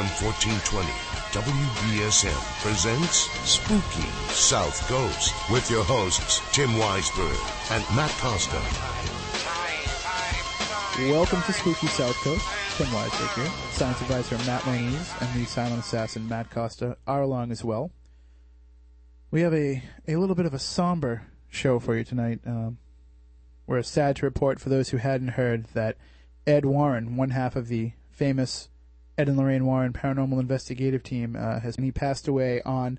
AM 1420, WBSM presents Spooky South Coast with your hosts, Tim Weisberg and Matt Costa. Welcome to Spooky South Coast. Tim Weisberg here. Science advisor Matt Moniz and the silent assassin Matt Costa are along as well. We have a, a little bit of a somber show for you tonight. Um, we're sad to report for those who hadn't heard that Ed Warren, one half of the famous Ed and Lorraine Warren Paranormal Investigative Team, uh, has he passed away on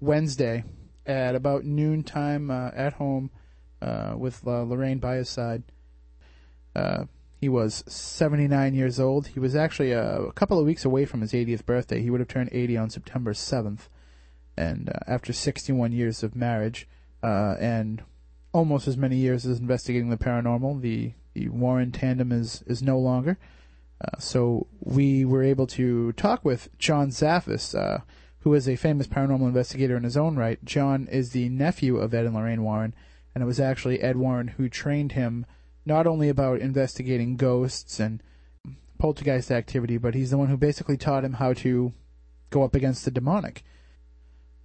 Wednesday at about noontime uh, at home uh, with uh, Lorraine by his side. Uh, he was 79 years old. He was actually a, a, couple of weeks away from his 80th birthday. He would have turned 80 on September 7th. And uh, after 61 years of marriage and almost as many years as investigating the paranormal. The the Warren tandem is is no longer. Uh, so we were able to talk with John Zaffis, uh, who is a famous paranormal investigator in his own right. John is the nephew of Ed and Lorraine Warren, and it was actually Ed Warren who trained him not only about investigating ghosts and poltergeist activity, but he's the one who basically taught him how to go up against the demonic.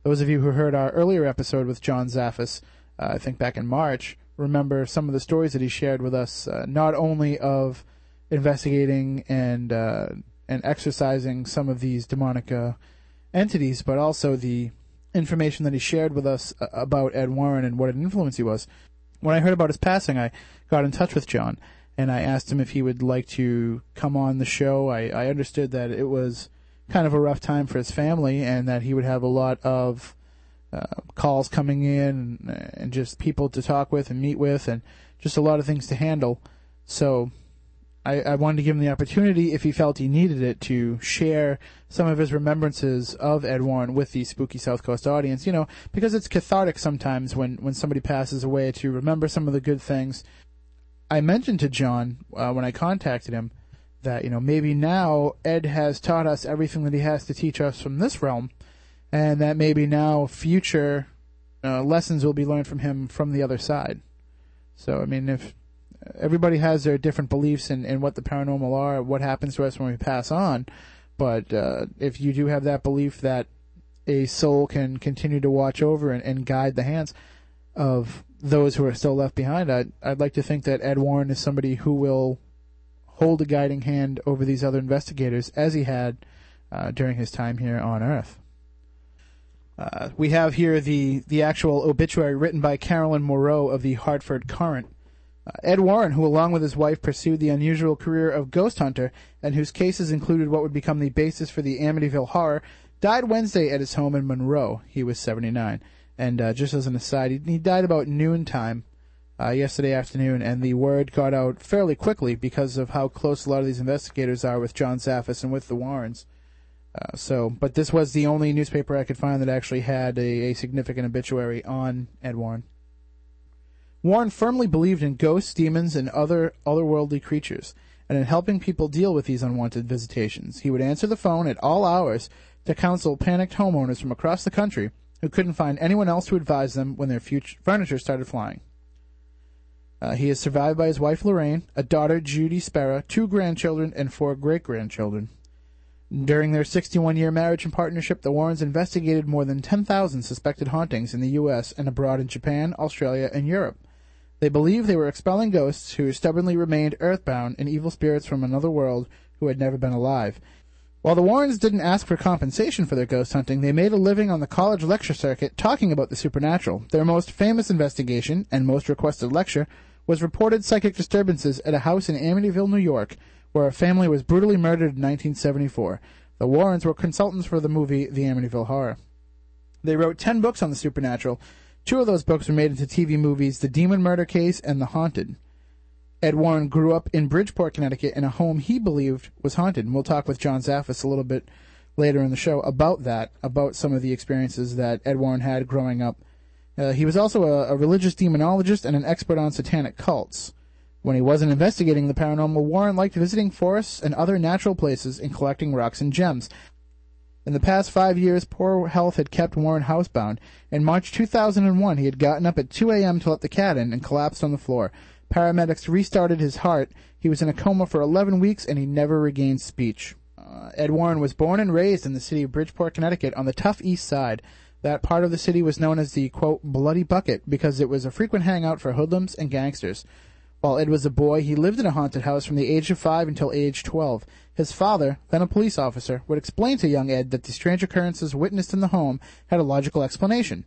Those of you who heard our earlier episode with John Zaffis uh, I think back in March, remember some of the stories that he shared with us, uh, not only of investigating and uh, and exorcising some of these demonic uh, entities, but also the information that he shared with us uh, about Ed Warren and what an influence he was. When I heard about his passing, I got in touch with John and I asked him if he would like to come on the show. I, I understood that it was kind of a rough time for his family and that he would have a lot of uh, calls coming in and, and just people to talk with and meet with and just a lot of things to handle. So I, I, wanted to give him the opportunity, if he felt he needed it, to share some of his remembrances of Ed Warren with the Spooky South Coast audience. You know, because it's cathartic sometimes when, when somebody passes away to remember some of the good things. I mentioned to John uh, when I contacted him that, you know, maybe now Ed has taught us everything that he has to teach us from this realm and that maybe now future uh, lessons will be learned from him from the other side. So, I mean, if everybody has their different beliefs in, in what the paranormal are, what happens to us when we pass on, but uh, if you do have that belief that a soul can continue to watch over and, and guide the hands of those who are still left behind, I'd, I'd like to think that Ed Warren is somebody who will hold a guiding hand over these other investigators as he had uh, during his time here on Earth. Uh, we have here the, the actual obituary written by Carolyn Moreau of the Hartford Courant. Uh, Ed Warren, who along with his wife pursued the unusual career of ghost hunter and whose cases included what would become the basis for the Amityville Horror, died Wednesday at his home in Monroe. He was 79. And uh, just as an aside, he, he died about noontime uh, yesterday afternoon, and the word got out fairly quickly because of how close a lot of these investigators are with John Zaffis and with the Warrens. Uh, so, but this was the only newspaper I could find that actually had a, a significant obituary on Ed Warren. Warren firmly believed in ghosts, demons, and other otherworldly creatures, and in helping people deal with these unwanted visitations. He would answer the phone at all hours to counsel panicked homeowners from across the country who couldn't find anyone else to advise them when their furniture started flying. Uh, he is survived by his wife Lorraine, a daughter Judy Spera, two grandchildren, and four great grandchildren. During their 61 year marriage and partnership, the Warrens investigated more than 10,000 suspected hauntings in the U.S. and abroad in Japan, Australia, and Europe. They believed they were expelling ghosts who stubbornly remained earthbound and evil spirits from another world who had never been alive. While the Warrens didn't ask for compensation for their ghost hunting, they made a living on the college lecture circuit talking about the supernatural. Their most famous investigation and most requested lecture was reported psychic disturbances at a house in Amityville, New York, where a family was brutally murdered in 1974. The Warrens were consultants for the movie The Amityville Horror. They wrote 10 books on the supernatural. Two of those books were made into TV movies The Demon Murder Case and The Haunted. Ed Warren grew up in Bridgeport, Connecticut, in a home he believed was haunted. And we'll talk with John Zaffis a little bit later in the show about that, about some of the experiences that Ed Warren had growing up. Uh, he was also a, a religious demonologist and an expert on satanic cults. When he wasn't investigating the paranormal, Warren liked visiting forests and other natural places and collecting rocks and gems. In the past five years, poor health had kept Warren housebound. In March 2001, he had gotten up at 2 a.m. to let the cat in and collapsed on the floor, Paramedics restarted his heart. He was in a coma for 11 weeks and he never regained speech. Uh, Ed Warren was born and raised in the city of Bridgeport, Connecticut on the tough east side. That part of the city was known as the, quote, bloody bucket because it was a frequent hangout for hoodlums and gangsters. While Ed was a boy, he lived in a haunted house from the age of five until age 12. His father, then a police officer, would explain to young Ed that the strange occurrences witnessed in the home had a logical explanation.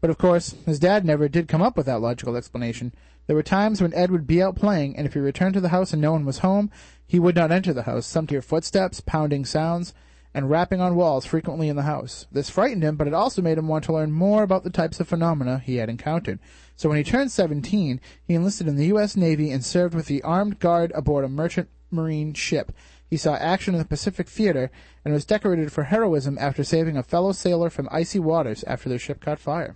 But of course, his dad never did come up with that logical explanation. There were times when Ed would be out playing, and if he returned to the house and no one was home, he would not enter the house. Some to hear footsteps, pounding sounds, and rapping on walls frequently in the house. This frightened him, but it also made him want to learn more about the types of phenomena he had encountered. So when he turned 17, he enlisted in the U.S. Navy and served with the armed guard aboard a merchant marine ship. He saw action in the Pacific Theater and was decorated for heroism after saving a fellow sailor from icy waters after their ship caught fire.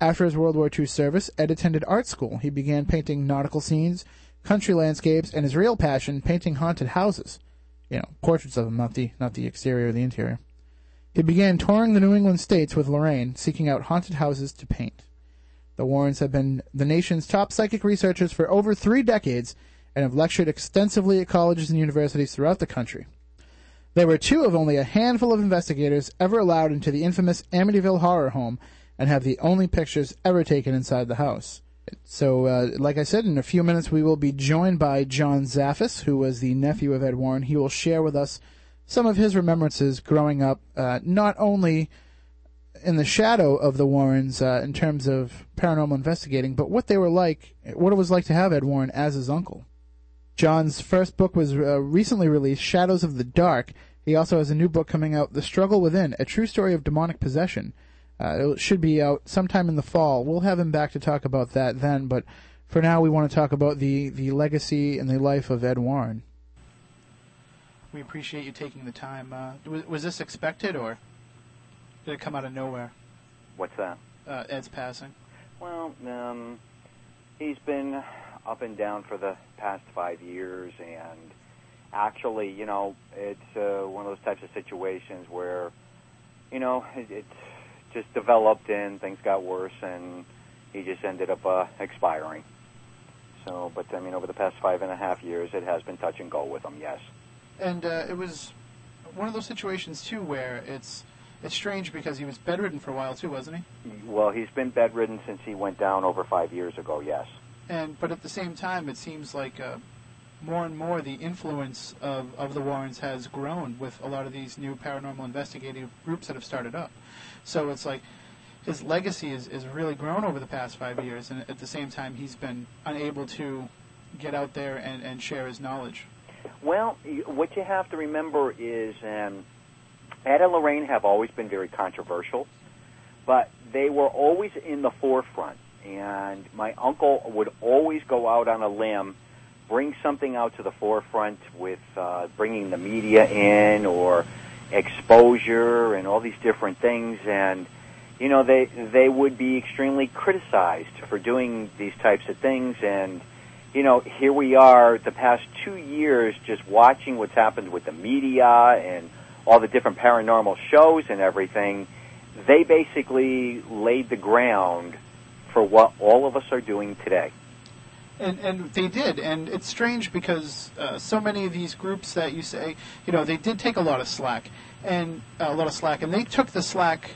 After his World War II service, Ed attended art school. He began painting nautical scenes, country landscapes, and his real passion, painting haunted houses. You know, portraits of them, not the not the exterior or the interior. He began touring the New England states with Lorraine, seeking out haunted houses to paint. The Warrens have been the nation's top psychic researchers for over three decades and have lectured extensively at colleges and universities throughout the country. They were two of only a handful of investigators ever allowed into the infamous Amityville horror home and have the only pictures ever taken inside the house. So, uh, like I said, in a few minutes we will be joined by John Zaffis, who was the nephew of Ed Warren. He will share with us some of his remembrances growing up, uh, not only in the shadow of the Warrens uh, in terms of paranormal investigating, but what they were like, what it was like to have Ed Warren as his uncle. John's first book was uh, recently released, Shadows of the Dark. He also has a new book coming out, The Struggle Within, a true story of demonic possession. Uh, it should be out sometime in the fall. We'll have him back to talk about that then, but for now we want to talk about the, the legacy and the life of Ed Warren. We appreciate you taking the time. Uh, was, was, this expected or did it come out of nowhere? What's that? Uh, Ed's passing. Well, um, he's been up and down for the past five years, and actually, you know, it's uh, one of those types of situations where, you know, it, it's just developed and things got worse, and he just ended up uh, expiring. So, but I mean, over the past five and a half years, it has been touch and go with him. Yes. And uh, it was one of those situations too where it's it's strange because he was bedridden for a while too, wasn't he? Well, he's been bedridden since he went down over five years ago. Yes. And but at the same time, it seems like uh, more and more the influence of, of the Warrens has grown with a lot of these new paranormal investigative groups that have started up. So it's like his legacy is, is really grown over the past five years, and at the same time, he's been unable to get out there and, and share his knowledge. Well, what you have to remember is um, Ed and Lorraine have always been very controversial, but they were always in the forefront. And my uncle would always go out on a limb, bring something out to the forefront with uh, bringing the media in or exposure and all these different things. And you know they they would be extremely criticized for doing these types of things. And you know here we are the past 2 years just watching what's happened with the media and all the different paranormal shows and everything. They basically laid the ground for what all of us are doing today and and they did, and it's strange because uh, so many of these groups that you say, you know, they did take a lot of slack and uh, a lot of slack, and they took the slack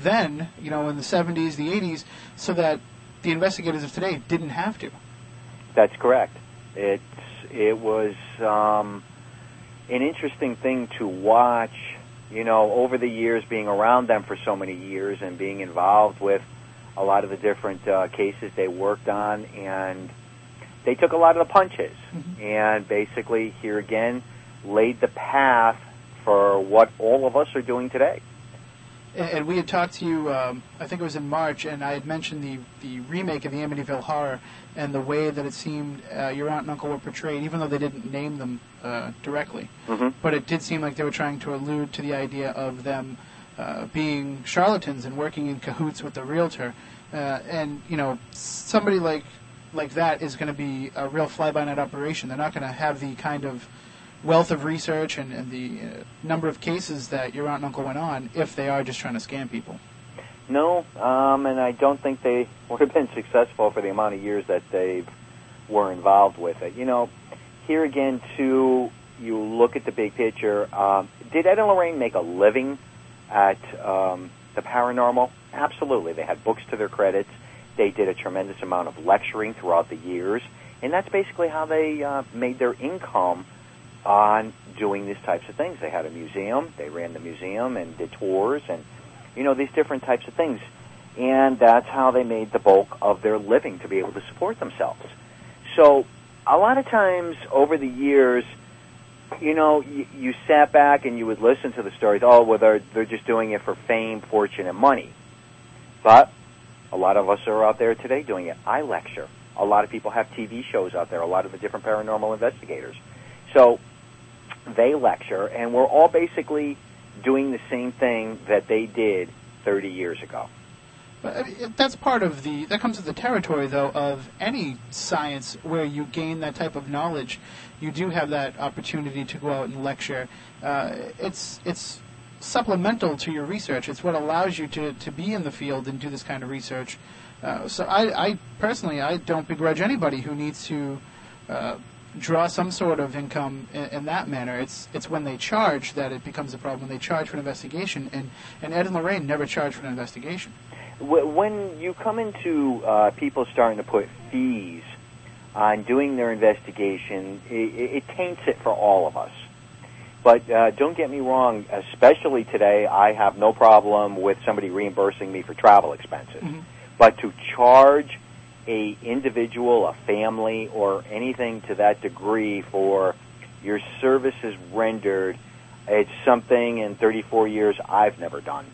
then, you know, in the 70s, the 80s, so that the investigators of today didn't have to. That's correct. It's it was um, an interesting thing to watch. You know, over the years, being around them for so many years and being involved with a lot of the different uh, cases they worked on, and they took a lot of the punches mm-hmm. and basically here again laid the path for what all of us are doing today. And we had talked to you, um, I think it was in March, and I had mentioned the, the remake of the Amityville Horror and the way that it seemed uh, your aunt and uncle were portrayed, even though they didn't name them uh, directly. Mm-hmm. But it did seem like they were trying to allude to the idea of them uh, being charlatans and working in cahoots with the realtor. Uh, and, you know, somebody like like that is going to be a real fly-by-night operation. They're not going to have the kind of wealth of research and, and the uh, number of cases that your aunt and uncle went on if they are just trying to scam people. No, um, and I don't think they would have been successful for the amount of years that they've were involved with it. You know, here again, too, you look at the big picture. Um, did Ed and Lorraine make a living at um, the paranormal? Absolutely. They had books to their credits. They did a tremendous amount of lecturing throughout the years, and that's basically how they uh, made their income on doing these types of things. They had a museum. They ran the museum and did tours and you know these different types of things, and that's how they made the bulk of their living to be able to support themselves. So a lot of times over the years, you know, you, you sat back and you would listen to the stories. Oh, well, they're they're just doing it for fame, fortune, and money. But a lot of us are out there today doing it. I lecture. A lot of people have TV shows out there. A lot of the different paranormal investigators. So they lecture, and we're all basically doing the same thing that they did 30 years ago. That's part of the that comes with the territory though of any science where you gain that type of knowledge. You do have that opportunity to go out and lecture. Uh, it's it's supplemental to your research. It's what allows you to, to be in the field and do this kind of research. Uh, so I, I personally I don't begrudge anybody who needs to uh, draw some sort of income in, in, that manner. It's it's when they charge that it becomes a problem. When they charge for an investigation, and and Ed and Lorraine never charged for an investigation. When you come into uh, people starting to put fees on doing their investigation, it, it taints it for all of us. But uh, don't get me wrong, especially today, I have no problem with somebody reimbursing me for travel expenses. Mm-hmm. But to charge a individual, a family, or anything to that degree for your services rendered, it's something in 34 years I've never done.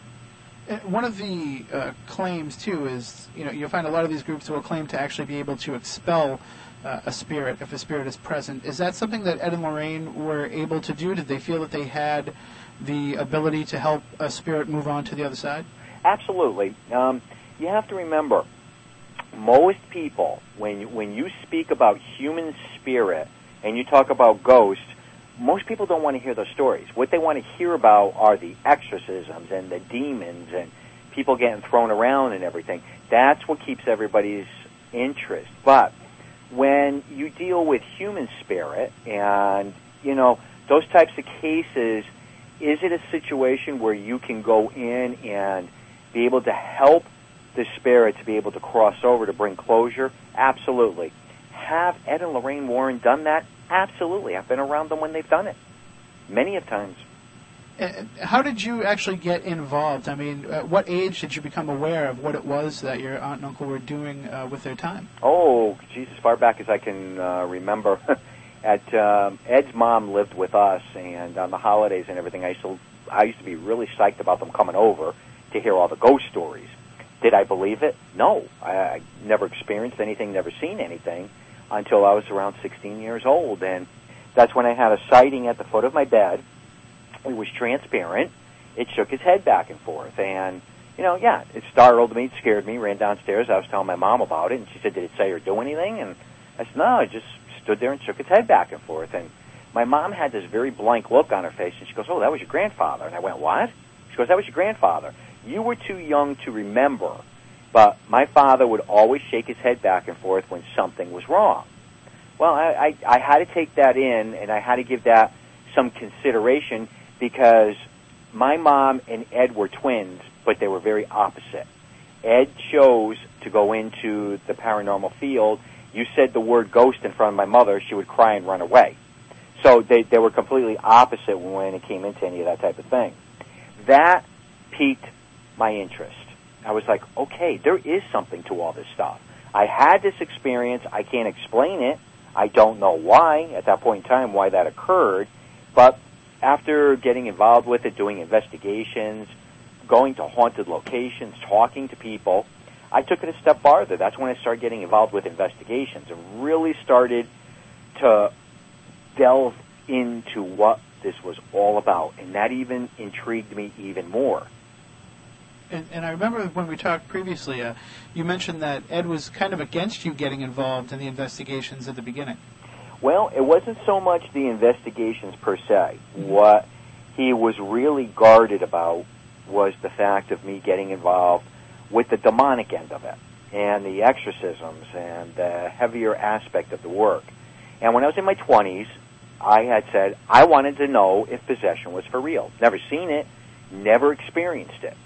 One of the uh, claims too is, you know, you'll find a lot of these groups will claim to actually be able to expel uh, a spirit if a spirit is present. Is that something that Ed and Lorraine were able to do? Did they feel that they had the ability to help a spirit move on to the other side? Absolutely. Um, you have to remember, most people, when when you speak about human spirit and you talk about ghosts, most people don't want to hear those stories. What they want to hear about are the exorcisms and the demons and people getting thrown around and everything. That's what keeps everybody's interest. But when you deal with human spirit and, you know, those types of cases, is it a situation where you can go in and be able to help the spirit to be able to cross over to bring closure? Absolutely. Have Ed and Lorraine Warren done that? Absolutely. I've been around them when they've done it many of times. Uh, how did you actually get involved? I mean, at what age did you become aware of what it was that your aunt and uncle were doing uh, with their time? Oh, geez, as far back as I can uh, remember. at um, Ed's mom lived with us, and on the holidays and everything, I used to I used to be really psyched about them coming over to hear all the ghost stories. Did I believe it? No. I, I never experienced anything, never seen anything until I was around 16 years old. And that's when I had a sighting at the foot of my bed. It was transparent. It shook its head back and forth. And, you know, yeah, it startled me, it scared me, ran downstairs. I was telling my mom about it, and she said, Did it say or do anything? And I said, No, it just stood there and shook its head back and forth. And my mom had this very blank look on her face, and she goes, Oh, that was your grandfather. And I went, What? She goes, That was your grandfather. You were too young to remember, but my father would always shake his head back and forth when something was wrong. Well, I, I, I had to take that in, and I had to give that some consideration because my mom and Ed were twins, but they were very opposite. Ed chose to go into the paranormal field. You said the word ghost in front of my mother, she would cry and run away. So they, they were completely opposite when it came into any of that type of thing. That piqued my interest. I was like, okay, there is something to all this stuff. I had this experience. I can't explain it. I don't know why at that point in time why that occurred, but after getting involved with it, doing investigations, going to haunted locations, talking to people, I took it a step farther. That's when I started getting involved with investigations and really started to delve into what this was all about, and that even intrigued me even more and, and I remember when we talked previously, uh, you mentioned that Ed was kind of against you getting involved in the investigations at the beginning. Well, it wasn't so much the investigations per se. What he was really guarded about was the fact of me getting involved with the demonic end of it. and the exorcisms and the heavier aspect of the work. And when I was in my 20s, I had said I wanted to know if possession was for real. Never seen it, never experienced it.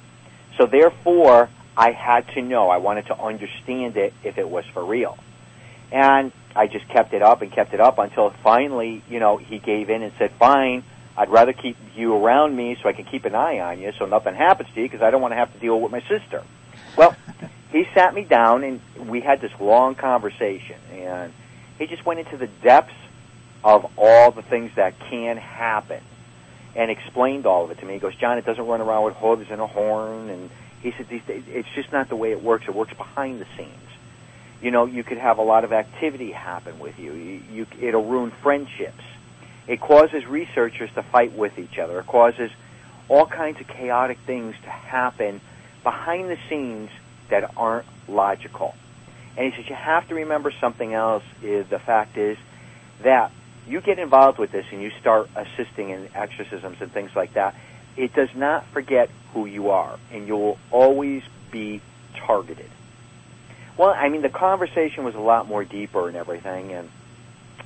So therefore, I had to know. I wanted to understand it if it was for real. And I just kept it up and kept it up until finally, you know, he gave in and said, fine, I'd rather keep you around me so I can keep an eye on you so nothing happens to you because I don't want to have to deal with my sister. Well, he sat me down and we had this long conversation and he just went into the depths of all the things that can happen and explained all of it to me. He goes, John, it doesn't run around with hooves and a horn and he said, it's just not the way it works. It works behind the scenes. You know, you could have a lot of activity happen with you. you, you it'll ruin friendships. It causes researchers to fight with each other. It causes all kinds of chaotic things to happen behind the scenes that aren't logical. And he says you have to remember something else is the fact is that you get involved with this and you start assisting in exorcisms and things like that, it does not forget who you are and you will always be targeted. Well, I mean the conversation was a lot more deeper and everything and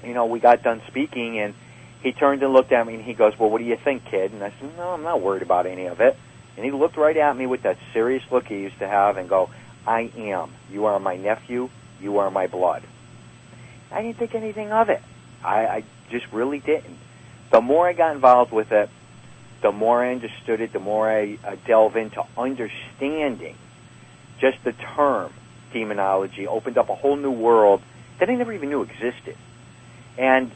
you know, we got done speaking and he turned and looked at me and he goes, "Well, what do you think, kid?" And I said, "No, I'm not worried about any of it." And he looked right at me with that serious look he used to have and go, I am. You are my nephew. You are my blood. I didn't think anything of it. I, I just really didn't. The more I got involved with it, the more I understood it, the more I uh, delve into understanding just the term demonology opened up a whole new world that I never even knew existed. And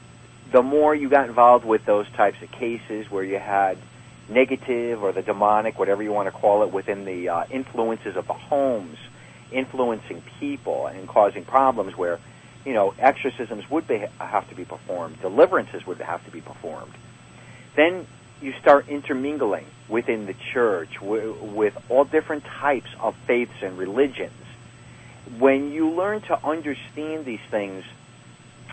the more you got involved with those types of cases where you had negative or the demonic, whatever you want to call it, within the uh, influences of the homes, influencing people and causing problems where, you know, exorcisms would be, have to be performed, deliverances would have to be performed. Then you start intermingling within the church w- with all different types of faiths and religions. When you learn to understand these things,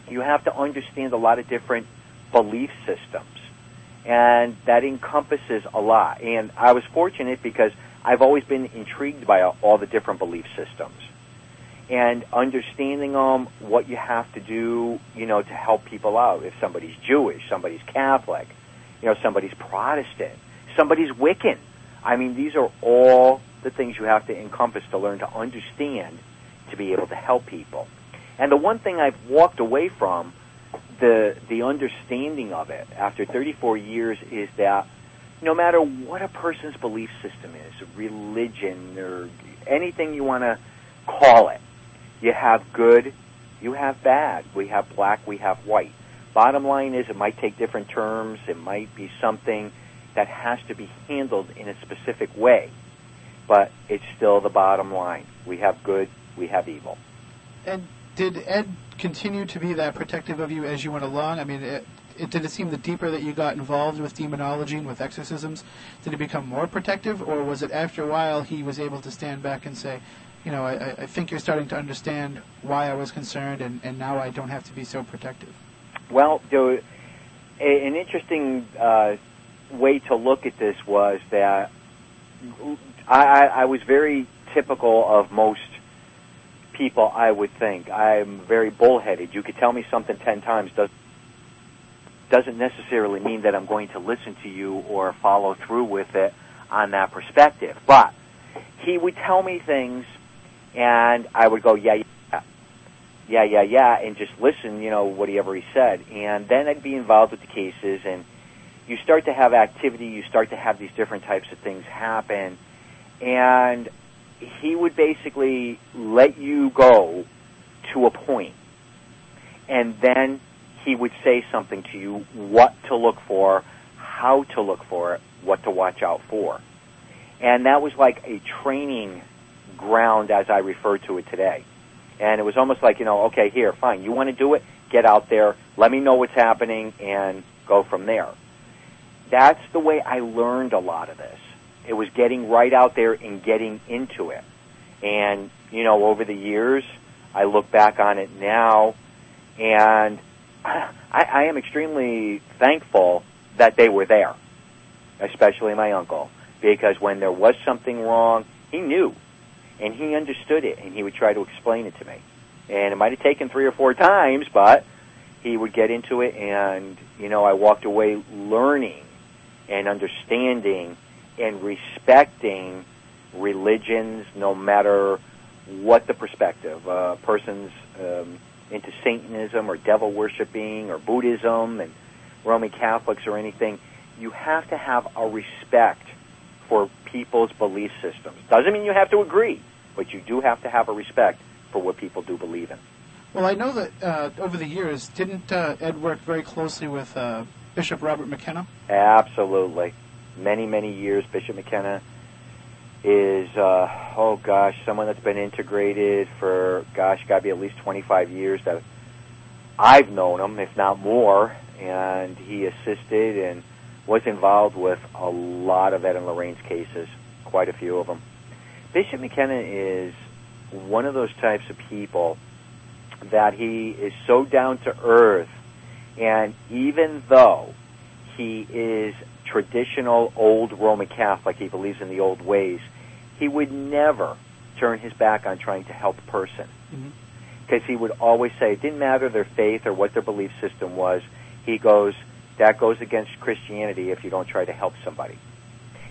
you have to understand a lot of different belief systems and that encompasses a lot. And I was fortunate because I've always been intrigued by all the different belief systems and understanding them, what you have to do, you know, to help people out. If somebody's Jewish, somebody's Catholic, you know, somebody's Protestant, somebody's Wiccan. I mean, these are all the things you have to encompass to learn to understand to be able to help people. And the one thing I've walked away from the the understanding of it after 34 years is that no matter what a person's belief system is, religion or anything you want to call it, you have good, you have bad. We have black, we have white. Bottom line is it might take different terms, it might be something that has to be handled in a specific way, but it's still the bottom line. We have good, we have evil. And did Ed continue to be that protective of you as you went along? I mean, it, it, did it seem the deeper that you got involved with demonology and with exorcisms, did it become more protective, or was it after a while he was able to stand back and say, you know, I, I think you're starting to understand why I was concerned, and, and now I don't have to be so protective? Well, an interesting uh, way to look at this was that I, I was very typical of most people, I would think. I'm very bullheaded. You could tell me something ten times does doesn't necessarily mean that I'm going to listen to you or follow through with it on that perspective. But he would tell me things, and I would go, yeah, yeah, yeah, yeah, yeah, and just listen, you know, whatever he said. And then I'd be involved with the cases, and you start to have activity, you start to have these different types of things happen, and he would basically let you go to a point, and then he would say something to you, what to look for, how to look for it, what to watch out for. And that was like a training ground as I refer to it today. And it was almost like, you know, okay, here, fine, you want to do it, get out there, let me know what's happening, and go from there. That's the way I learned a lot of this. It was getting right out there and getting into it. And, you know, over the years, I look back on it now, and I, I am extremely thankful that they were there, especially my uncle, because when there was something wrong, he knew. and he understood it, and he would try to explain it to me. And it might have taken three or four times, but he would get into it, and you know, I walked away learning and understanding and respecting religions, no matter what the perspective. A person's um, into Satanism or devil worshiping or Buddhism and Roman Catholics or anything. You have to have a respect for people's belief systems. Doesn't mean you have to agree, but you do have to have a respect for what people do believe in. Well, I know that uh, over the years, didn't uh, Ed work very closely with uh, Bishop Robert McKenna? Absolutely. Many, many years, Bishop McKenna is, uh, oh gosh, someone that's been integrated for, gosh, got to be at least 25 years that I've known him, if not more, and he assisted and was involved with a lot of Ed and Lorraine's cases, quite a few of them. Bishop McKenna is one of those types of people that he is so down to earth, and even though he is traditional old Roman Catholic, he believes in the old ways, he would never turn his back on trying to help a person. Because mm-hmm. he would always say it didn't matter their faith or what their belief system was. He goes, that goes against Christianity if you don't try to help somebody.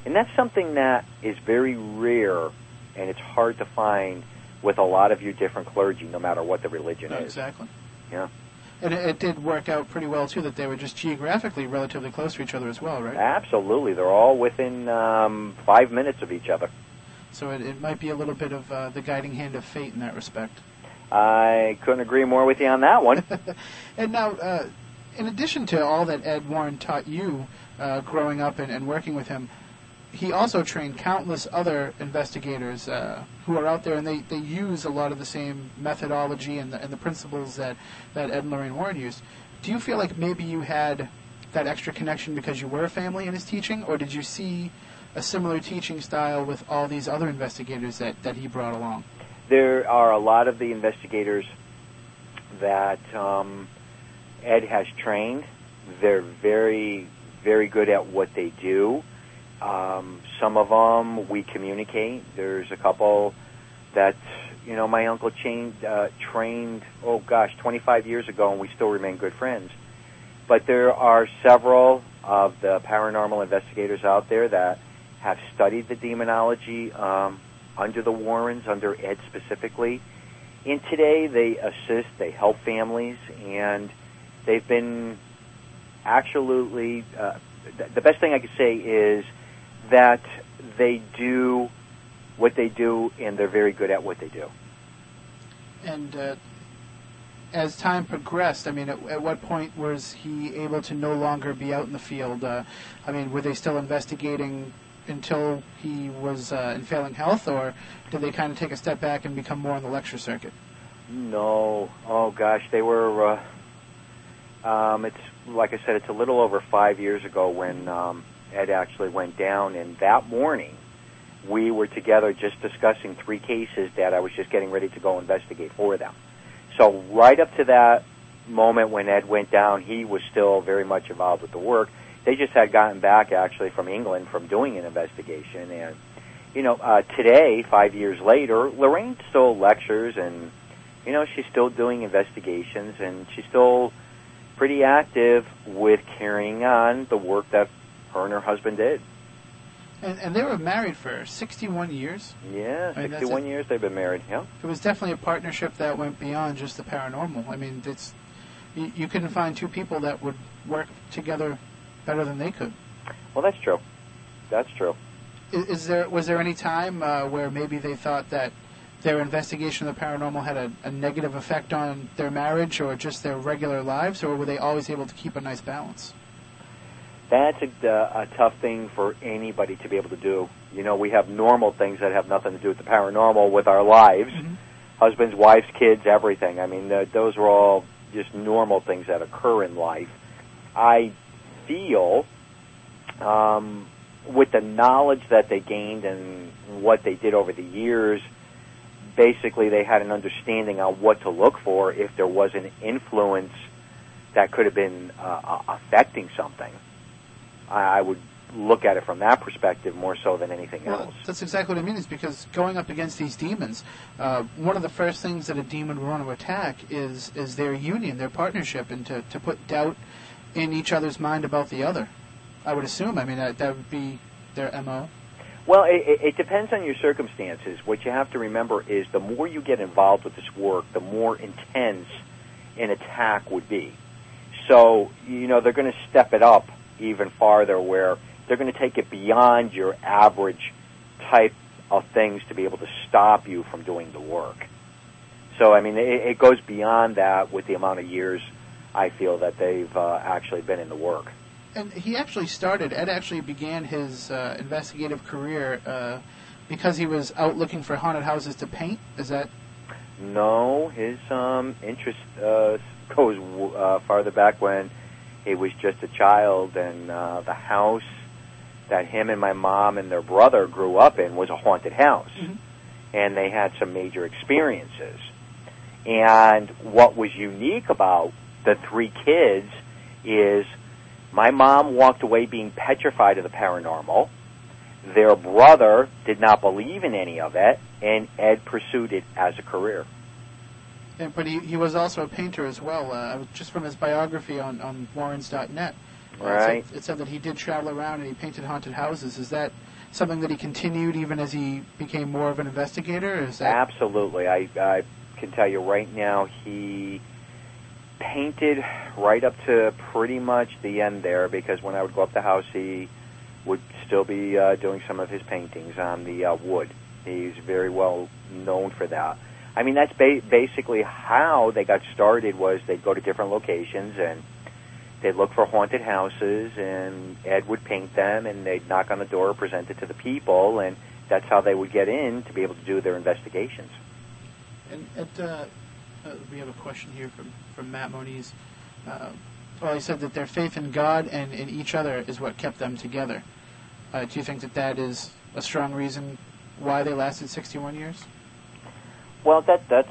And that's something that is very rare and it's hard to find with a lot of your different clergy, no matter what the religion is. Exactly. Yeah. And it, it, did work out pretty well too. That they were just geographically relatively close to each other as well, right? Absolutely, they're all within um, five minutes of each other. So it, it might be a little bit of uh, the guiding hand of fate in that respect. I couldn't agree more with you on that one. and now, uh, in addition to all that Ed Warren taught you uh, growing up and, and working with him, he also trained countless other investigators uh, who are out there, and they, they use a lot of the same methodology and the, and the principles that, that Ed and Lorraine Warren used. Do you feel like maybe you had that extra connection because you were a family in his teaching, or did you see a similar teaching style with all these other investigators that, that he brought along? There are a lot of the investigators that um, Ed has trained. They're very, very good at what they do. Um, some of them we communicate. There's a couple that you know my uncle uh, trained. Oh gosh, 25 years ago, and we still remain good friends. But there are several of the paranormal investigators out there that have studied the demonology um, under the Warrens, under Ed specifically. And today they assist, they help families, and they've been absolutely. Uh, the best thing I could say is that they do what they do and they're very good at what they do. And uh, as time progressed, I mean, at, at, what point was he able to no longer be out in the field? Uh, I mean, were they still investigating until he was uh, in failing health, or did they kind of take a step back and become more on the lecture circuit? No. Oh gosh, they were. Uh, um, it's like I said, it's a little over five years ago when um, Ed actually went down, and that morning we were together just discussing three cases that I was just getting ready to go investigate for them. So right up to that moment when Ed went down, he was still very much involved with the work. They just had gotten back actually from England from doing an investigation, and you know, uh, today, five years later, Lorraine still lectures, and you know, she's still doing investigations, and she's still pretty active with carrying on the work that her and her husband did. And, and they were married for 61 years? Yeah, I mean, 61 years they've been married, yeah. It was definitely a partnership that went beyond just the paranormal. I mean, it's you, you couldn't find two people that would work together better than they could. Well, that's true. That's true. Is, is there was there any time uh, where maybe they thought that their investigation of the paranormal had a, a, negative effect on their marriage or just their regular lives, or were they always able to keep a nice balance? That's a, a tough thing for anybody to be able to do. You know, we have normal things that have nothing to do with the paranormal with our lives, mm-hmm. husbands, wives, kids, everything. I mean, the, those are all just normal things that occur in life. I feel, um, with the knowledge that they gained and what they did over the years, basically they had an understanding on what to look for if there was an influence that could have been uh, affecting something. I, I would look at it from that perspective more so than anything Well, else. that's exactly what I mean. Is because going up against these demons, uh, one of the first things that a demon would want to attack is is their union, their partnership, and to, to put doubt in each other's mind about the other. I would assume. I mean, that, that would be their mo. Well, it, it- it depends on your circumstances. What you have to remember is the more you get involved with this work, the more intense an attack would be. So, you know, they're going to step it up even farther where they're going to take it beyond your average type of things to be able to stop you from doing the work. So, I mean, it, it goes beyond that with the amount of years I feel that they've uh, actually been in the work. And he actually started. Ed actually began his uh, investigative career uh, because he was out looking for haunted houses to paint. Is that No, his um, interest uh, goes uh, farther back when he was just a child, and uh, the house that him and my mom and their brother grew up in was a haunted house, Mhm. and they had some major experiences. And what was unique about the three kids is my mom walked away being petrified of the paranormal. Their brother did not believe in any of it, and Ed pursued it as a career. Yeah, but he, he was also a painter as well. Uh, just from his biography on, on Warrens.net. uh, it Right. said- It said that he did travel around and he painted haunted houses. Is that something that he continued even as he became more of an investigator? Or is that Absolutely. I, I can tell you right now, he painted right up to pretty much the end there because when I would go up the house, he would still be uh, doing some of his paintings on the uh, wood. He's very well known for that. I mean, that's ba- basically how they got started. Was they'd go to different locations and they'd look for haunted houses, and Ed would paint them, and they'd knock on the door, present it to the people, and that's how they would get in to be able to do their investigations. And at, uh, uh, we have a question here from, from Matt Moniz. Uh, well, he said that their faith in God and in each other is what kept them together. Uh, do you think that that is a strong reason why they lasted 61 years? Well, that that's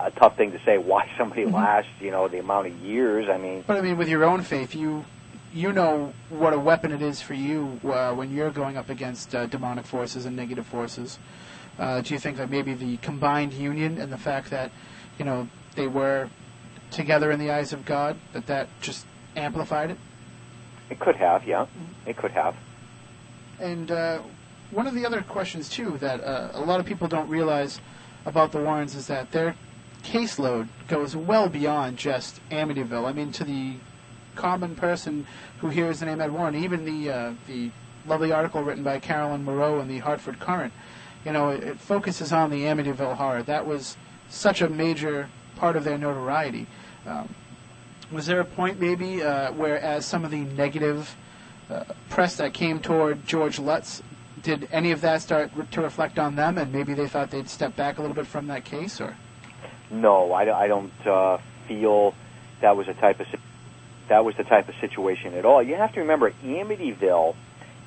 a tough thing to say. Why somebody Mhm. lasts, you know, the amount of years. I mean, But I mean, with your own faith, you you know what a weapon it is for you uh, when you're going up against uh, demonic forces and negative forces. Uh, do you think that maybe the combined union and the fact that you know they were together in the eyes of God that that just amplified it? it could have, yeah, it could have. And uh, one of the other questions too that uh, a lot of people don't realize about the Warrens is that their caseload goes well beyond just Amityville. I mean, to the common person who hears the name Ed Warren, even the uh, the lovely article written by Carolyn Moreau in the Hartford Courant, you know, it, it focuses on the Amityville horror. That was such a major part of their notoriety. Um, was there a point maybe uh, where, as some of the negative uh, press that came toward George Lutz, did any of that start to reflect on them, and maybe they thought they'd step back a little bit from that case, or No, I, don't- I don't uh, feel that was a type of that was the type of situation at all. You have to remember, Amityville.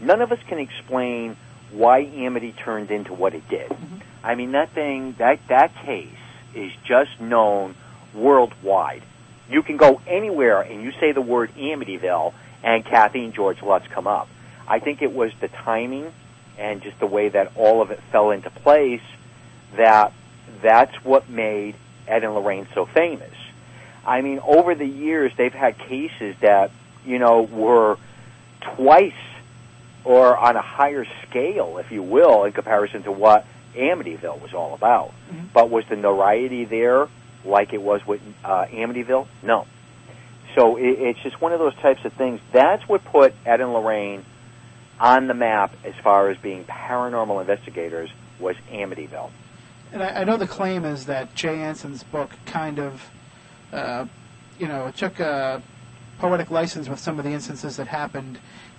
None of us can explain why Amity turned into what it did. I mean, that thing, that that case is just known worldwide. You can go anywhere and you say the word Amityville, and Kathy and George Lutz come up. I think it was the timing and just the way that all of it fell into place that that's what made Ed and Lorraine so famous. I mean, over the years, they've had cases that, you know, were twice or on a higher scale, if you will, in comparison to what Amityville was all about. Mhm. But was the notoriety there like it was with uh, Amityville? No. So it, it's just one of those types of things. That's what put Ed and Lorraine on the map as far as being paranormal investigators was Amityville. And I, I know the claim is that Jay Anson's book kind of, uh, you know, took a poetic license with some of the instances that happened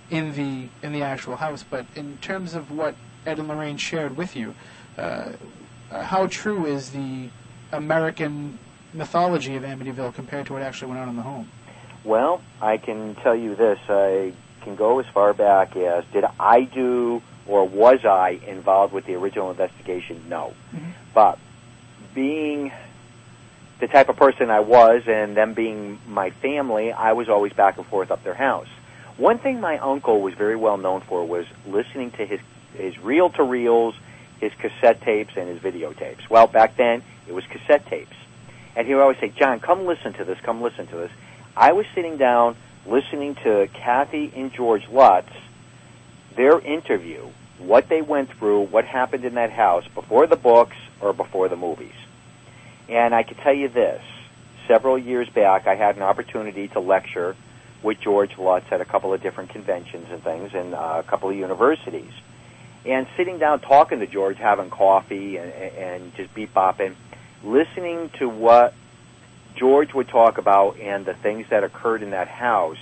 in the in the actual house. But in terms of what Ed and Lorraine shared with you, uh, uh, how true is the American mythology of Amityville compared to what actually went on in the home? Well, I can tell you this. I can go as far back as did I do or was I involved with the original investigation? No. Mhm. But being the type of person I was and them being my family, I was always back and forth up their house. One thing my uncle was very well known for was listening to his his reel to reels, his cassette tapes, and his videotapes. Well, back then it was cassette tapes, and he would always say, "John, come listen to this. Come listen to this." I was sitting down listening to Kathy and George Lutz, their interview, what they went through, what happened in that house before the books or before the movies. And I can tell you this: several years back, I had an opportunity to lecture with George Lutz at a couple of different conventions and things and uh, a couple of universities. And sitting down talking to George, having coffee and, and just beep bopping, listening to what George would talk about and the things that occurred in that house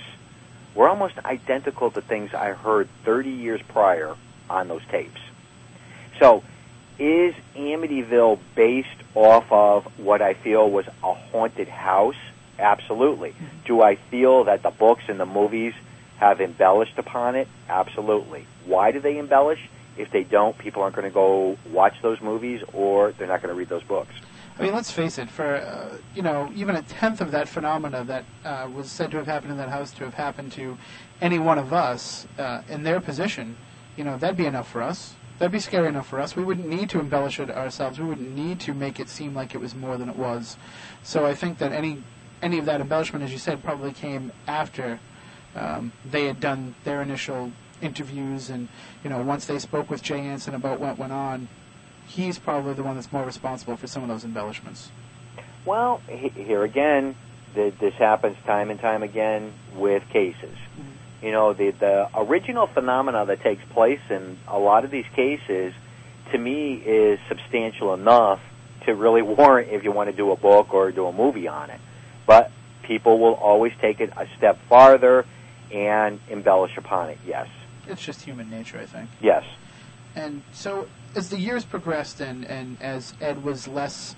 were almost identical to things I heard 30 years prior on those tapes. So, is Amityville based off of what I feel was a haunted house? Absolutely. Mm-hmm. Do I feel that the books and the movies have embellished upon it? Absolutely. Why do they embellish? If they don't, people aren't going to go watch those movies or they're not going to read those books. I mean, let's face it. For uh, you know, even a tenth of that phenomena that uh, was said to have happened in that house to have happened to any one of us uh, in their position, you know, that'd be enough for us. That'd be scary enough for us. We wouldn't need to embellish it ourselves. We wouldn't need to make it seem like it was more than it was. So I think that any any of that embellishment, as you said, probably came after um, they had done their initial interviews, and you know, once they spoke with Jay Anson about what went on, he's probably the one that's more responsible for some of those embellishments. Well, here again, this happens time and time again with cases. Mm-hmm. You know, the the original phenomena that takes place in a lot of these cases, to me, is substantial enough to really warrant if you want to do a book or do a movie on it. But people will always take it a step farther and embellish upon it. Yes. It's just human nature, I think. Yes. And so, as the years progressed, and, and as Ed was less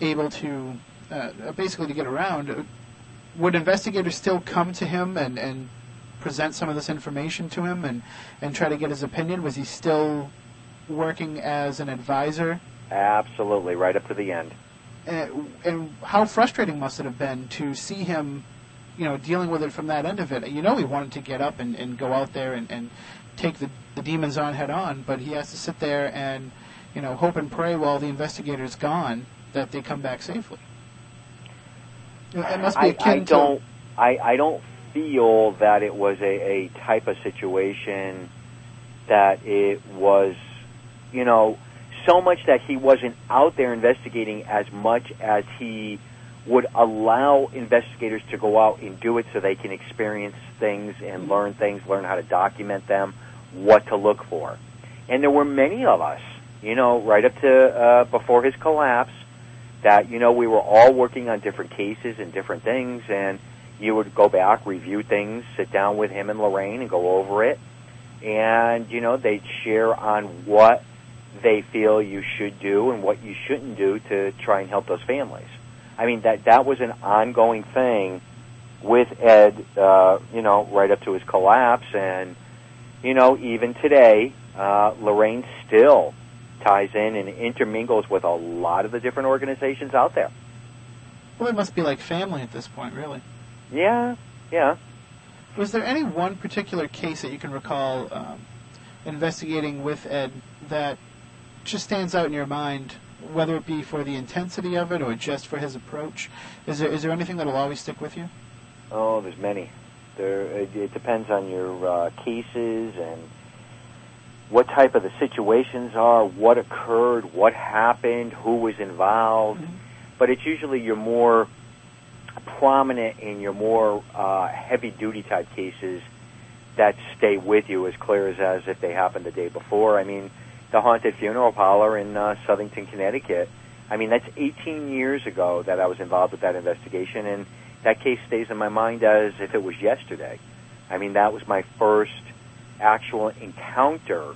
able to uh, basically to get around, would investigators still come to him and, and present some of this information to him and, and try to get his opinion? Was he still working as an advisor? Absolutely, right up to the end. And, and how frustrating must it have been to see him, you know, dealing with it from that end of it? You know, he wanted to get up and, and go out there and, and take the, the demons on head on, but he has to sit there and, you know, hope and pray while the investigator's gone that they come back safely. It must be akin I, I to. Don't, I, I don't feel that it was a, a type of situation that it was, you know, so much that he wasn't out there investigating as much as he would allow investigators to go out and do it so they can experience things and learn things, learn how to document them, what to look for. And there were many of us, you know, right up to uh, before his collapse, that, you know, we were all working on different cases and different things, and you would go back, review things, sit down with him and Lorraine and go over it, and, you know, they'd share on what they feel you should do and what you shouldn't do to try and help those families. I mean that that was an ongoing thing with Ed, uh, you know, right up to his collapse, and you know, even today, uh, Lorraine still ties in and intermingles with a lot of the different organizations out there. Well, it must be like family at this point, really. Yeah, yeah. Was there any one particular case that you can recall um, investigating with Ed that just stands out in your mind, whether it be for the intensity of it or just for his approach? Is there is there anything that'll always stick with you? Oh, there's many. There, it, it depends on your uh, cases and what type of the situations are, what occurred, what happened, who was involved. Mm-hmm. But it's usually your more prominent and your more uh, heavy duty type cases that stay with you as clear as, as if they happened the day before. I mean, the haunted funeral parlor in uh, Southington, Connecticut. I mean, that's 18 years ago that I was involved with that investigation, and that case stays in my mind as if it was yesterday. I mean, that was my first actual encounter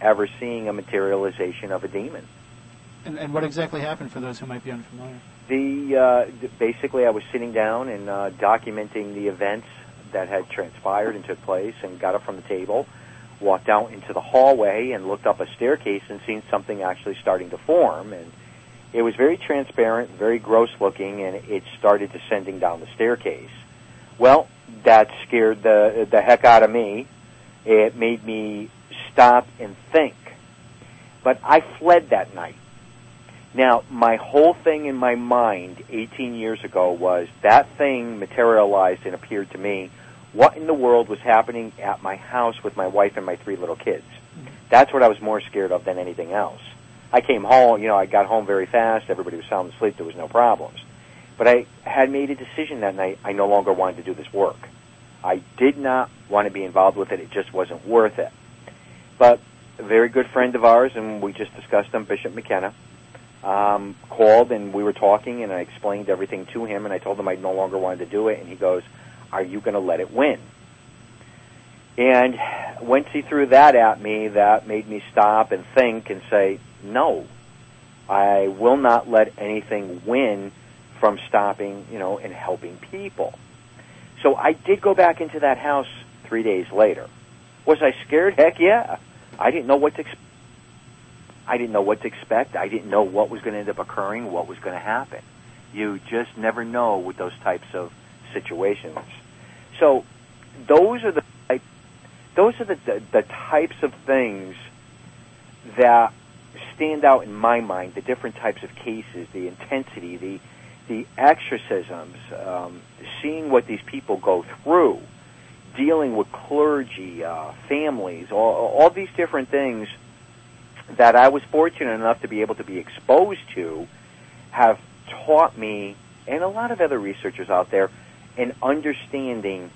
ever seeing a materialization of a demon. And, and what exactly happened for those who might be unfamiliar? The uh, basically, I was sitting down and uh, documenting the events that had transpired and took place, and got up from the table walked out into the hallway and looked up a staircase and seen something actually starting to form and it was very transparent, very gross looking, and it started descending down the staircase. Well, that scared the the heck out of me. It made me stop and think. But I fled that night. Now, my whole thing in my mind 18 years ago was that thing materialized and appeared to me. What in the world was happening at my house with my wife and my three little kids? Mm-hmm. That's what I was more scared of than anything else. I came home, you know, I got home very fast. Everybody was sound asleep. There was no problems. But I had made a decision that night. I no longer wanted to do this work. I did not want to be involved with it. It just wasn't worth it. But a very good friend of ours, and we just discussed him, Bishop McKenna, um, called and we were talking, and I explained everything to him, and I told him I no longer wanted to do it, and he goes, "Are you going to let it win?" And once he threw that at me, that made me stop and think and say, "No, I will not let anything win from stopping, you know, and helping people." So I did go back into that house three days later. Was I scared? Heck yeah. I didn't know what to. I didn't know what to expect. I didn't know what was going to end up occurring, what was going to happen. You just never know with those types of situations. So those are the those are the, the, the types of things that stand out in my mind. The different types of cases, the intensity, the the exorcisms, um, seeing what these people go through, dealing with clergy, uh, families, all, all these different things that I was fortunate enough to be able to be exposed to have taught me, and a lot of other researchers out there, an understanding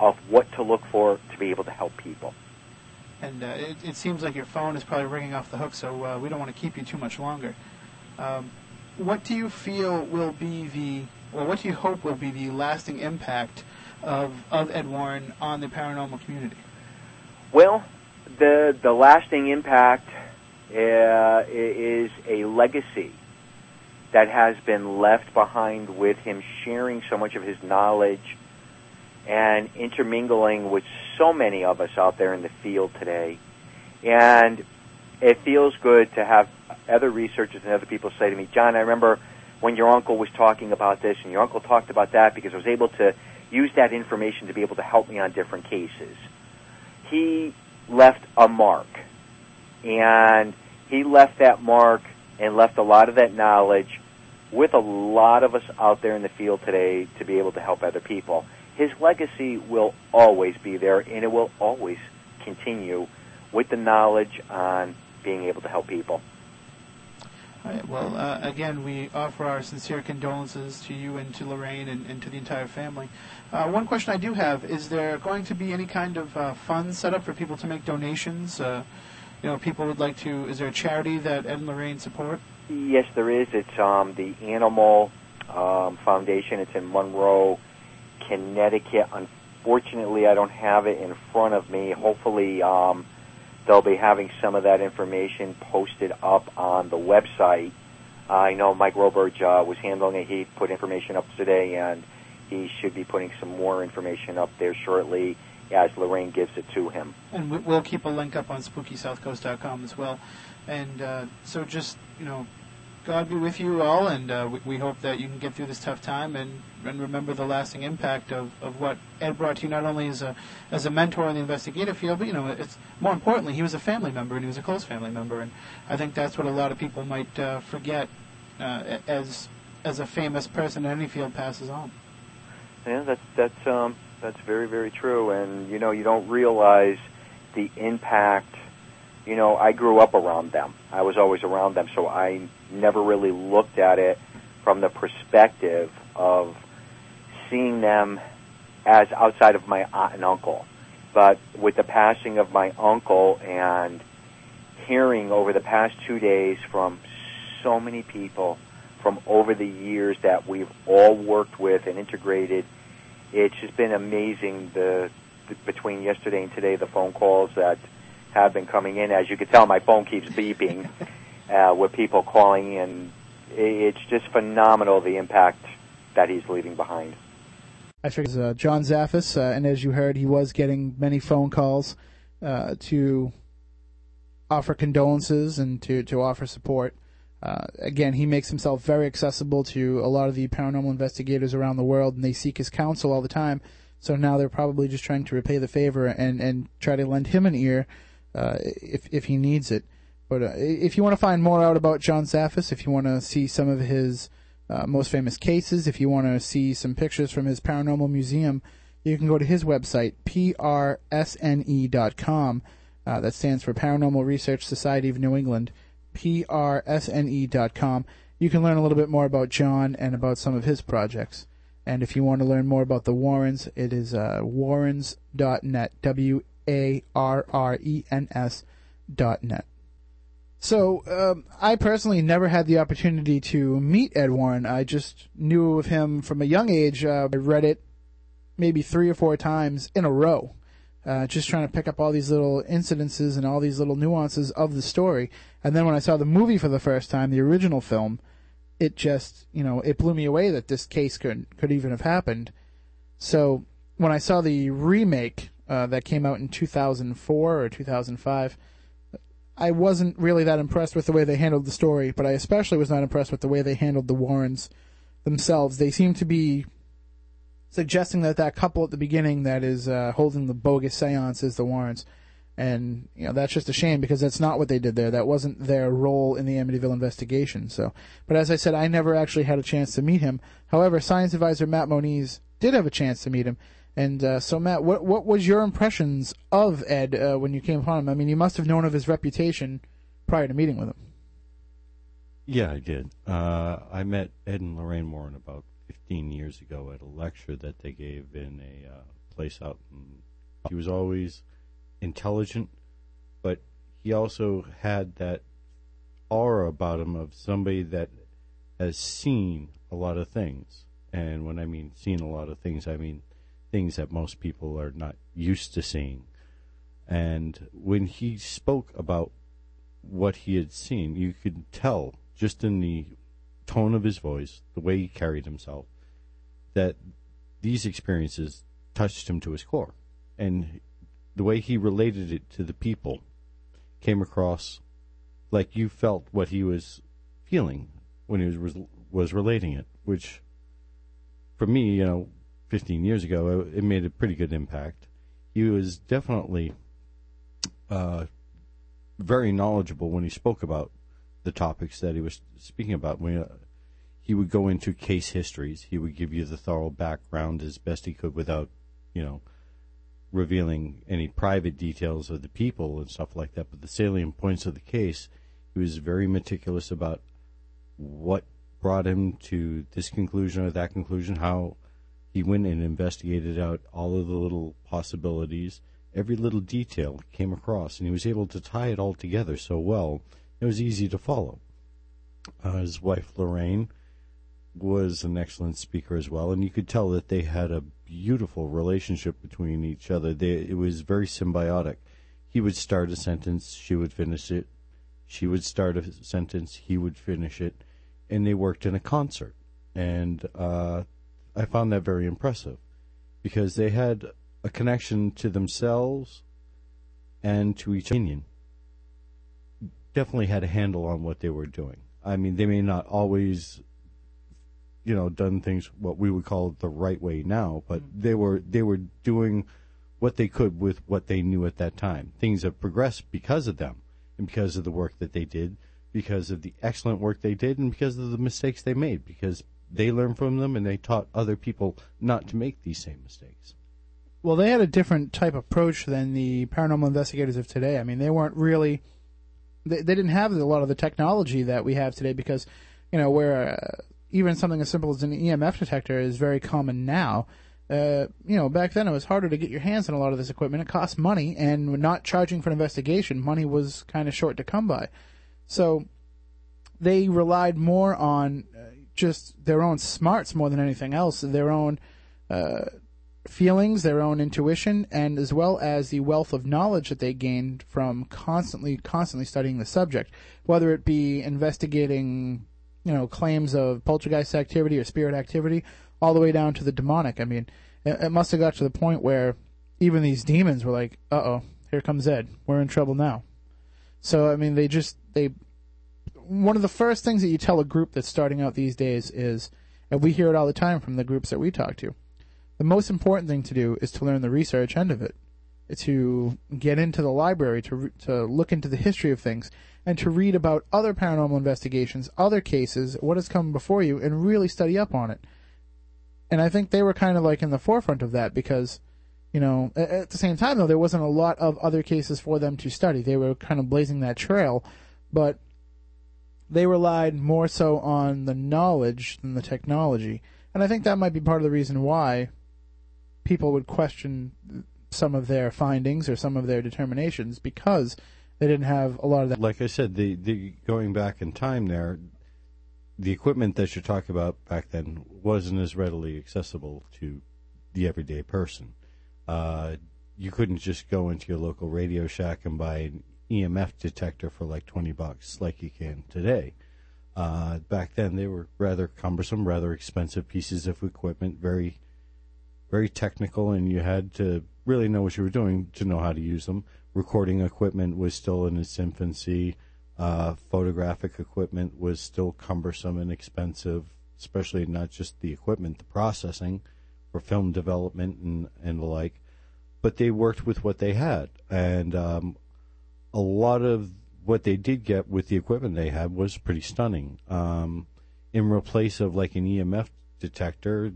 of what to look for to be able to help people. And uh, it, it, seems like your phone is probably ringing off the hook, so uh, we don't want to keep you too much longer. Um, what do you feel will be the, or what do you hope will be the lasting impact of, of Ed Warren on the paranormal community? Well, the the lasting impact uh, is a legacy that has been left behind with him sharing so much of his knowledge and intermingling with so many of us out there in the field today. And it feels good to have other researchers and other people say to me, John, I remember when your uncle was talking about this and your uncle talked about that because I was able to use that information to be able to help me on different cases. He left a mark. And he left that mark and left a lot of that knowledge with a lot of us out there in the field today to be able to help other people. His legacy will always be there and it will always continue with the knowledge on being able to help people. Right, well, uh, again, we offer our sincere condolences to you and to Lorraine and, and to the entire family. Uh, one question I do have is there going to be any kind of uh, fund set up for people to make donations? Uh, you know, people would like to. Is there a charity that Ed and Lorraine support? Yes, there is. It's um, the Animal um, Foundation. It's in Monroe, Connecticut. Unfortunately, I don't have it in front of me. Hopefully, um, they'll be having some of that information posted up on the website. Uh, I know Mike Roberge uh, was handling it. He put information up today, and he should be putting some more information up there shortly as Lorraine gives it to him. And we'll keep a link up on SpookySouthCoast.com as well. And uh, so just, you know, God be with you all, and uh, we, we, hope that you can get through this tough time and, and remember the lasting impact of, of what Ed brought to you, not only as a as a mentor in the investigative field, but you know, it's more importantly, he was a family member and he was a close family member, and I think that's what a lot of people might uh, forget uh, as as a famous person in any field passes on. Yeah, that's that's um, that's very very true, and you know, you don't realize the impact you know, I grew up around them. I was always around them, so I never really looked at it from the perspective of seeing them as outside of my aunt and uncle. But with the passing of my uncle and hearing over the past two days from so many people from over the years that we've all worked with and integrated, it's just been amazing the, the between yesterday and today the phone calls that have been coming in. As you can tell, my phone keeps beeping uh, with people calling, in. it's just phenomenal the impact that he's leaving behind. I figured uh, John Zaffis, uh, and as you heard, he was getting many phone calls uh, to offer condolences and to, to offer support. Uh, again, he makes himself very accessible to a lot of the paranormal investigators around the world, and they seek his counsel all the time. So now they're probably just trying to repay the favor and and try to lend him an ear uh, if if he needs it. But uh, if you want to find more out about John Zaffis, if you want to see some of his uh, most famous cases, if you want to see some pictures from his paranormal museum, you can go to his website, prsne.com. Uh, that stands for Paranormal Research Society of New England, prsne.com. You can learn a little bit more about John and about some of his projects. And if you want to learn more about the Warrens, it is uh, warrens.net, W A R R E N S dot net. So, um, I personally never had the opportunity to meet Ed Warren. I just knew of him from a young age. Uh, I read it maybe three or four times in a row, uh, just trying to pick up all these little incidences and all these little nuances of the story. And then when I saw the movie for the first time, the original film, it just, you know, it blew me away that this case could could even have happened. So when I saw the remake uh, that came out in 2004 or 2005, I wasn't really that impressed with the way they handled the story, but I especially was not impressed with the way they handled the Warrens themselves. They seem to be suggesting that that couple at the beginning that is uh, holding the bogus seance is the Warrens. And you know that's just a shame because that's not what they did there. That wasn't their role in the Amityville investigation. So, but as I said, I never actually had a chance to meet him. However, science advisor Matt Moniz did have a chance to meet him. And uh, so, Matt, what what was your impressions of Ed uh, when you came upon him? I mean, you must have known of his reputation prior to meeting with him. Yeah, I did. Uh, I met Ed and Lorraine Warren about 15 years ago at a lecture that they gave in a uh, place out. In, he was always intelligent, but he also had that aura about him of somebody that has seen a lot of things. And when I mean seen a lot of things, I mean things that most people are not used to seeing. And when he spoke about what he had seen, you could tell just in the tone of his voice, the way he carried himself, that these experiences touched him to his core. And the way he related it to the people came across like you felt what he was feeling when he was was relating it, which for me, you know, 15 years ago, it made a pretty good impact. He was definitely uh, very knowledgeable when he spoke about the topics that he was speaking about. When uh, he would go into case histories, he would give you the thorough background as best he could without, you know, revealing any private details of the people and stuff like that. But the salient points of the case, he was very meticulous about what brought him to this conclusion or that conclusion, how he went and investigated out all of the little possibilities. Every little detail came across, and he was able to tie it all together so well, it was easy to follow. Uh, his wife, Lorraine, was an excellent speaker as well, and you could tell that they had a beautiful relationship between each other. They, it was very symbiotic. He would start a sentence, she would finish it. She would start a sentence, he would finish it, and they worked in a concert. And uh, I found that very impressive because they had a connection to themselves and to each opinion. Definitely had a handle on what they were doing. I mean, they may not always, you know, done things what we would call the right way now, but mm-hmm. they were they were doing what they could with what they knew at that time. Things have progressed because of them and because of the work that they did, because of the excellent work they did, and because of the mistakes they made. Because they learned from them and they taught other people not to make these same mistakes. Well, they had a different type of approach than the paranormal investigators of today. I mean, they weren't really they, they didn't have a lot of the technology that we have today because, you know, where uh, even something as simple as an EMF detector is very common now. Uh, you know, back then it was harder to get your hands on a lot of this equipment. It cost money, and not charging for an investigation, money was kind of short to come by. So they relied more on uh, just their own smarts more than anything else, their own uh, feelings, their own intuition, and as well as the wealth of knowledge that they gained from constantly, constantly studying the subject, whether it be investigating, you know, claims of poltergeist activity or spirit activity, all the way down to the demonic. I mean, it, it must have got to the point where even these demons were like, "Uh oh, here comes Ed. We're in trouble now." So I mean, they just they one of the first things that you tell a group that's starting out these days is, and we hear it all the time from the groups that we talk to, the most important thing to do is to learn the research end of it, to get into the library, to re- to look into the history of things, and to read about other paranormal investigations, other cases, what has come before you, and really study up on it. And I think they were kind of like in the forefront of that because, you know, a- at the same time though, there wasn't a lot of other cases for them to study. They were kind of blazing that trail, but they relied more so on the knowledge than the technology. And I think that might be part of the reason why people would question some of their findings or some of their determinations because they didn't have a lot of that. Like I said, the, the going back in time there, the equipment that you're talking about back then wasn't as readily accessible to the everyday person. Uh, you couldn't just go into your local Radio Shack and buy an EMF detector for like 20 bucks like you can today. Uh, back then, they were rather cumbersome, rather expensive pieces of equipment, very, very technical, and you had to really know what you were doing to know how to use them. Recording equipment was still in its infancy. Uh, photographic equipment was still cumbersome and expensive, especially not just the equipment, the processing for film development and, and the like. But they worked with what they had. And um, a lot of what they did get with the equipment they had was pretty stunning. Um, in replace of like an EMF detector,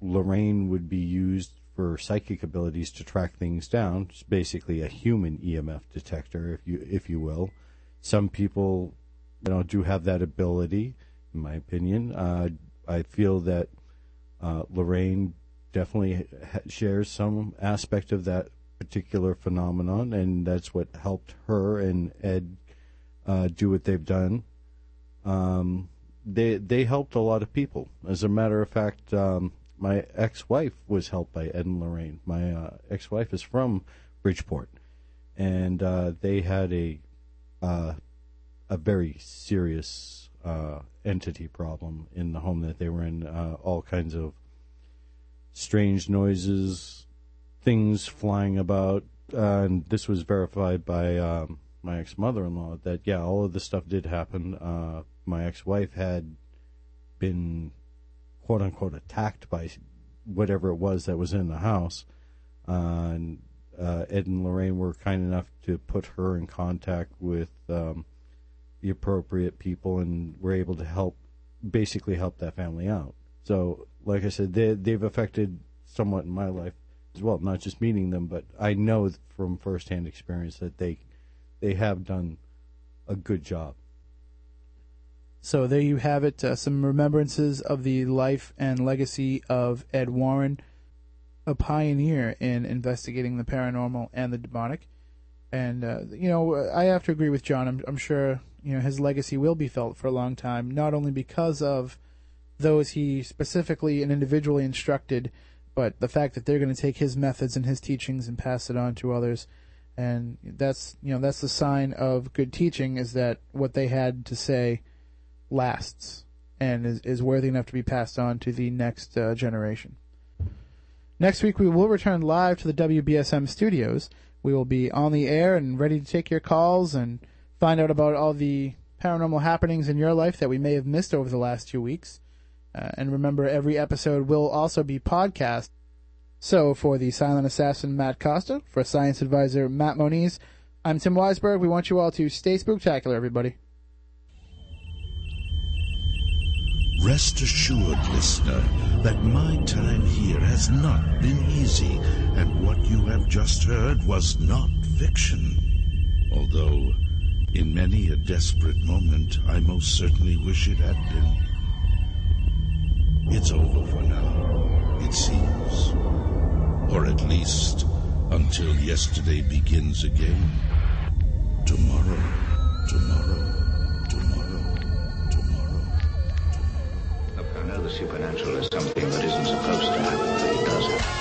Lorraine would be used for psychic abilities to track things down. It's basically a human EMF detector, if you if you will. Some people, you know, do have that ability. In my opinion, uh, I feel that uh, Lorraine definitely ha- shares some aspect of that particular phenomenon, and that's what helped her and Ed uh, do what they've done. Um, they they helped a lot of people. As a matter of fact, um, my ex-wife was helped by Ed and Lorraine. My uh, ex-wife is from Bridgeport, and uh, they had a uh, a very serious uh, entity problem in the home that they were in. Uh, all kinds of strange noises, things flying about, uh, and this was verified by um, my ex mother-in-law that yeah, all of this stuff did happen. Uh, my ex-wife had been quote unquote attacked by whatever it was that was in the house, uh, and uh, Ed and Lorraine were kind enough to put her in contact with um, the appropriate people, and were able to help, basically help that family out. So, like I said, they they've affected somewhat in my life well. Not just meeting them, but I know from firsthand experience that they they have done a good job. So there you have it, uh, some remembrances of the life and legacy of Ed Warren, a pioneer in investigating the paranormal and the demonic. And uh, you know, I have to agree with John. I'm, I'm sure you know his legacy will be felt for a long time, not only because of those he specifically and individually instructed, but the fact that they're going to take his methods and his teachings and pass it on to others. And that's you know that's the sign of good teaching is that what they had to say lasts and is, is worthy enough to be passed on to the next uh, generation. Next week, we will return live to the WBSM studios. We will be on the air and ready to take your calls and find out about all the paranormal happenings in your life that we may have missed over the last two weeks. Uh, and remember, every episode will also be podcast. So, for the silent assassin Matt Costa, for science advisor Matt Moniz, I'm Tim Weisberg. We want you all to stay spooktacular, everybody. Rest assured, listener, that my time here has not been easy, and what you have just heard was not fiction. Although, in many a desperate moment, I most certainly wish it had been. It's over for now, it seems. Or at least until yesterday begins again. Tomorrow, tomorrow, tomorrow, tomorrow. Look, I know the supernatural is something that isn't supposed to happen, but it does.